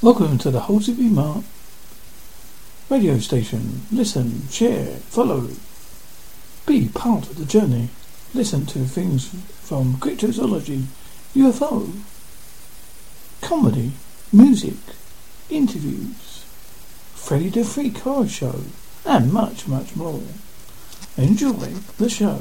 Welcome to the Halsey Mark radio station. Listen, share, follow. Be part of the journey. Listen to things from cryptozoology, UFO, comedy, music, interviews, Freddy the Freak Horror Show, and much, much more. Enjoy the show.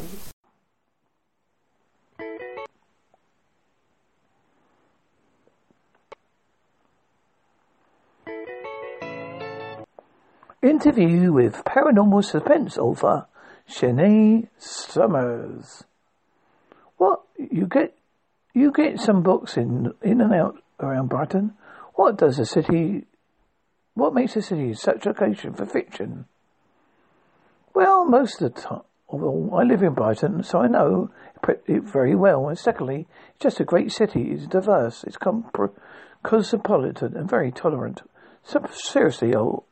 Interview with paranormal suspense author Shanae Summers. What you get? You get some books in in and out around Brighton. What does a city? What makes a city such a location for fiction? Well, most of the time, although I live in Brighton, so I know it very well. And secondly, it's just a great city. It's diverse. It's cosmopolitan and very tolerant. So seriously, oh,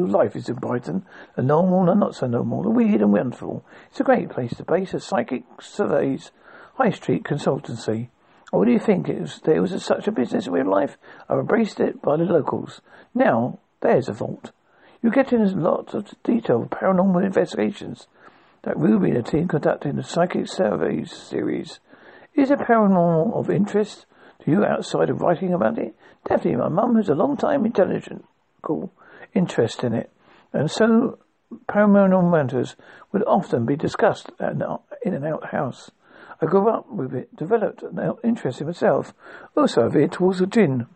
life is in Brighton. The normal and not so normal, the weird and wonderful. It's a great place to base a psychic surveys, high street consultancy. What do you think? It was, there was a, such a business in real life. I've embraced it by the locals. Now, there's a vault. You get in a lot of detail of paranormal investigations that Ruby and the team conducting the psychic surveys series. Is it paranormal of interest to you outside of writing about it? Definitely, my mum has a long time intelligent, cool interest in it, and so paranormal matters would often be discussed in an outhouse. I grew up with it, developed an interest in myself, also veered towards the jinn.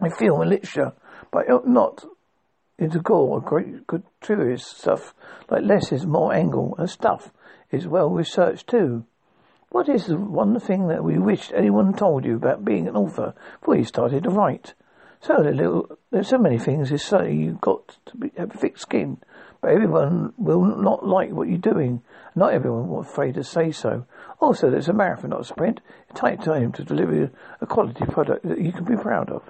I feel and literature, but not into gore or great good tourist stuff like less is more angle and stuff is well researched too. What is the one thing that we wished anyone told you about being an author before you started to write? So little, there's so many things you say you've got to be, have thick skin, but everyone will not like what you're doing. Not everyone will afraid to say so. Also, there's a marathon, not a sprint. It takes time to deliver a quality product that you can be proud of.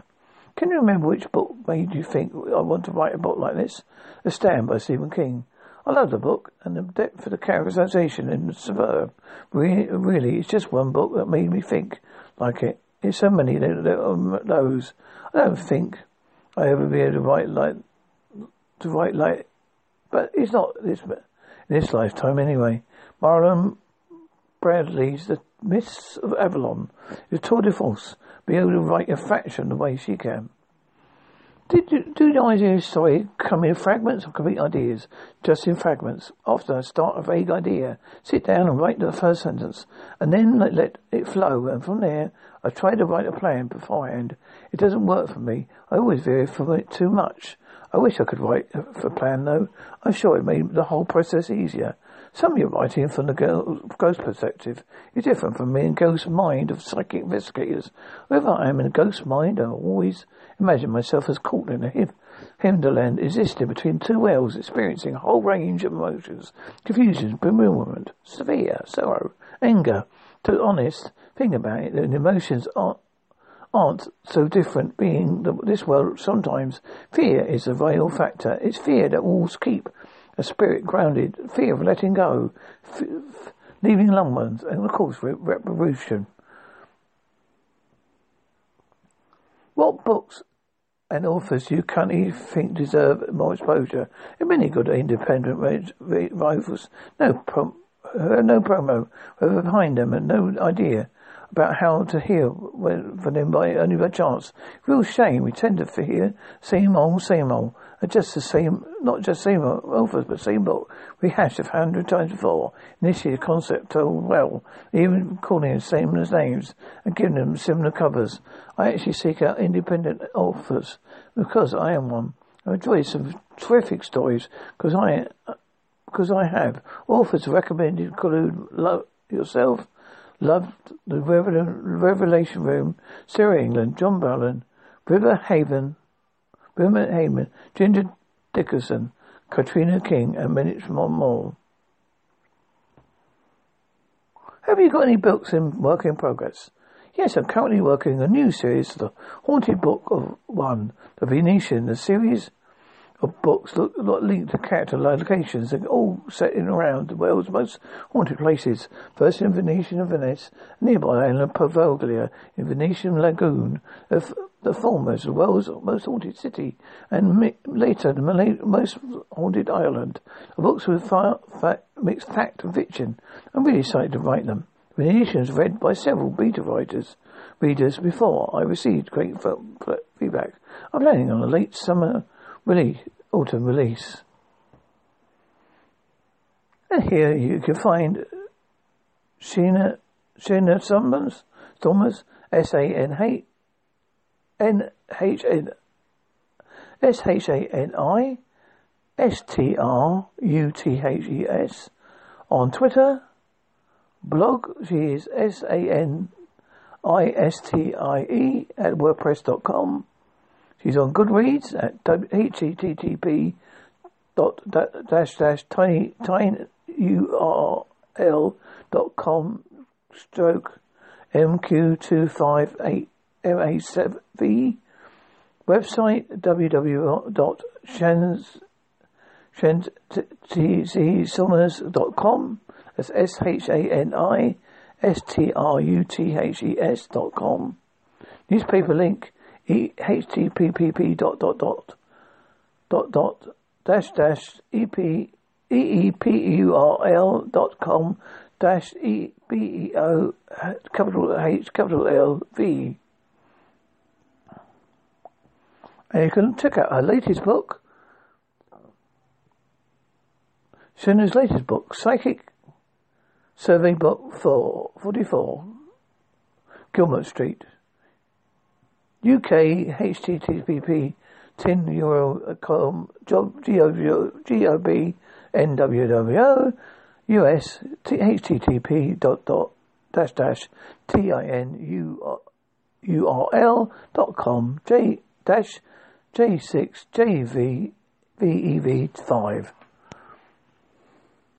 Can you remember which book made you think I want to write a book like this? The Stand by Stephen King. I love the book and the depth of the characterization in the suburb. Really, really, it's just one book that made me think like it. So many um, those. I don't think I ever be able to write like to write like, but it's not this in this lifetime anyway. Marion Bradley's The Mists of Avalon is tour de force. Be able to write a fraction the way she can. Did you, do the ideas, sorry, come in fragments or complete ideas? Just in fragments. Often I start a vague idea, sit down and write the first sentence, and then let, let it flow, and from there I try to write a plan beforehand. It doesn't work for me. I always veer from it too much. I wish I could write a plan though. I'm sure it made the whole process easier. Some of your writing from the ghost perspective is different from me and ghost mind of psychic investigators. Whether I am in a ghost mind, I always imagine myself as caught in a him- hinterland existing between two worlds, experiencing a whole range of emotions, confusion, bewilderment, severe sorrow, anger. To honest, think about it, the emotions aren't aren't so different being this world sometimes fear is a real factor it's fear that walls keep a spirit grounded, fear of letting go, f- f- leaving loved ones, and of course re-. What books and authors do you currently think deserve more exposure? Many good independent rivals. No, prom- uh, no promo behind them and no idea about how to hear for them by only by chance. Real shame. We tend to hear same old, same old, and just the same, not just same old authors, but same book rehashed a hundred times before. Initially, the concept told well, even calling them same as names and giving them similar covers. I actually seek out independent authors because I am one. I enjoy some terrific stories because I, because I have authors recommended include yourself loved the Revelation Room, Sarah England, John Ballon, River Haven, River Haven, Ginger Dickerson, Katrina King, and many more. More. Have you got any books in work in progress? Yes, I'm currently working a new series, The Haunted Book of One, The Venetian, the series of books look, look linked to character locations all set in around the world's most haunted places. First in Venetian and Venice, nearby island of Poveglia in Venetian Lagoon. The, the former the world's most haunted city, and mi- later the most haunted island. The books were fa- fa- mixed fact and fiction. I'm really excited to write them. The editions read by several beta writers, readers before I received great feedback. I'm planning on a late summer release, autumn release. And here you can find Sheena, Sheena Summers, Thomas, S-A-N-H, N-H-N, S-H-A-N-I, S-T-R-U-T-H-E-S, on Twitter, blog, she is S-A-N-I-S-T-I-E at wordpress.com. She's on Goodreads at http dot dash dash tiny tiny url dot com stroke mq two five eight ma seven v. Website www dot shans dot com. That's s h a n i s t r u t h e s dot com. Newspaper link http dot dot dot dot dot dash dash ep eepurl dot com dash e b e o capital H capital L V. And you can check out her latest book, Shana's latest book, Psychic Survey Book 4, 44, Gilmore Street, UK HTTP 10 euro uh, column job G-O-B NWWO US HTTP dot dot dash dash T-I-N-U-R-L dot com J dash J6 JV VEV 5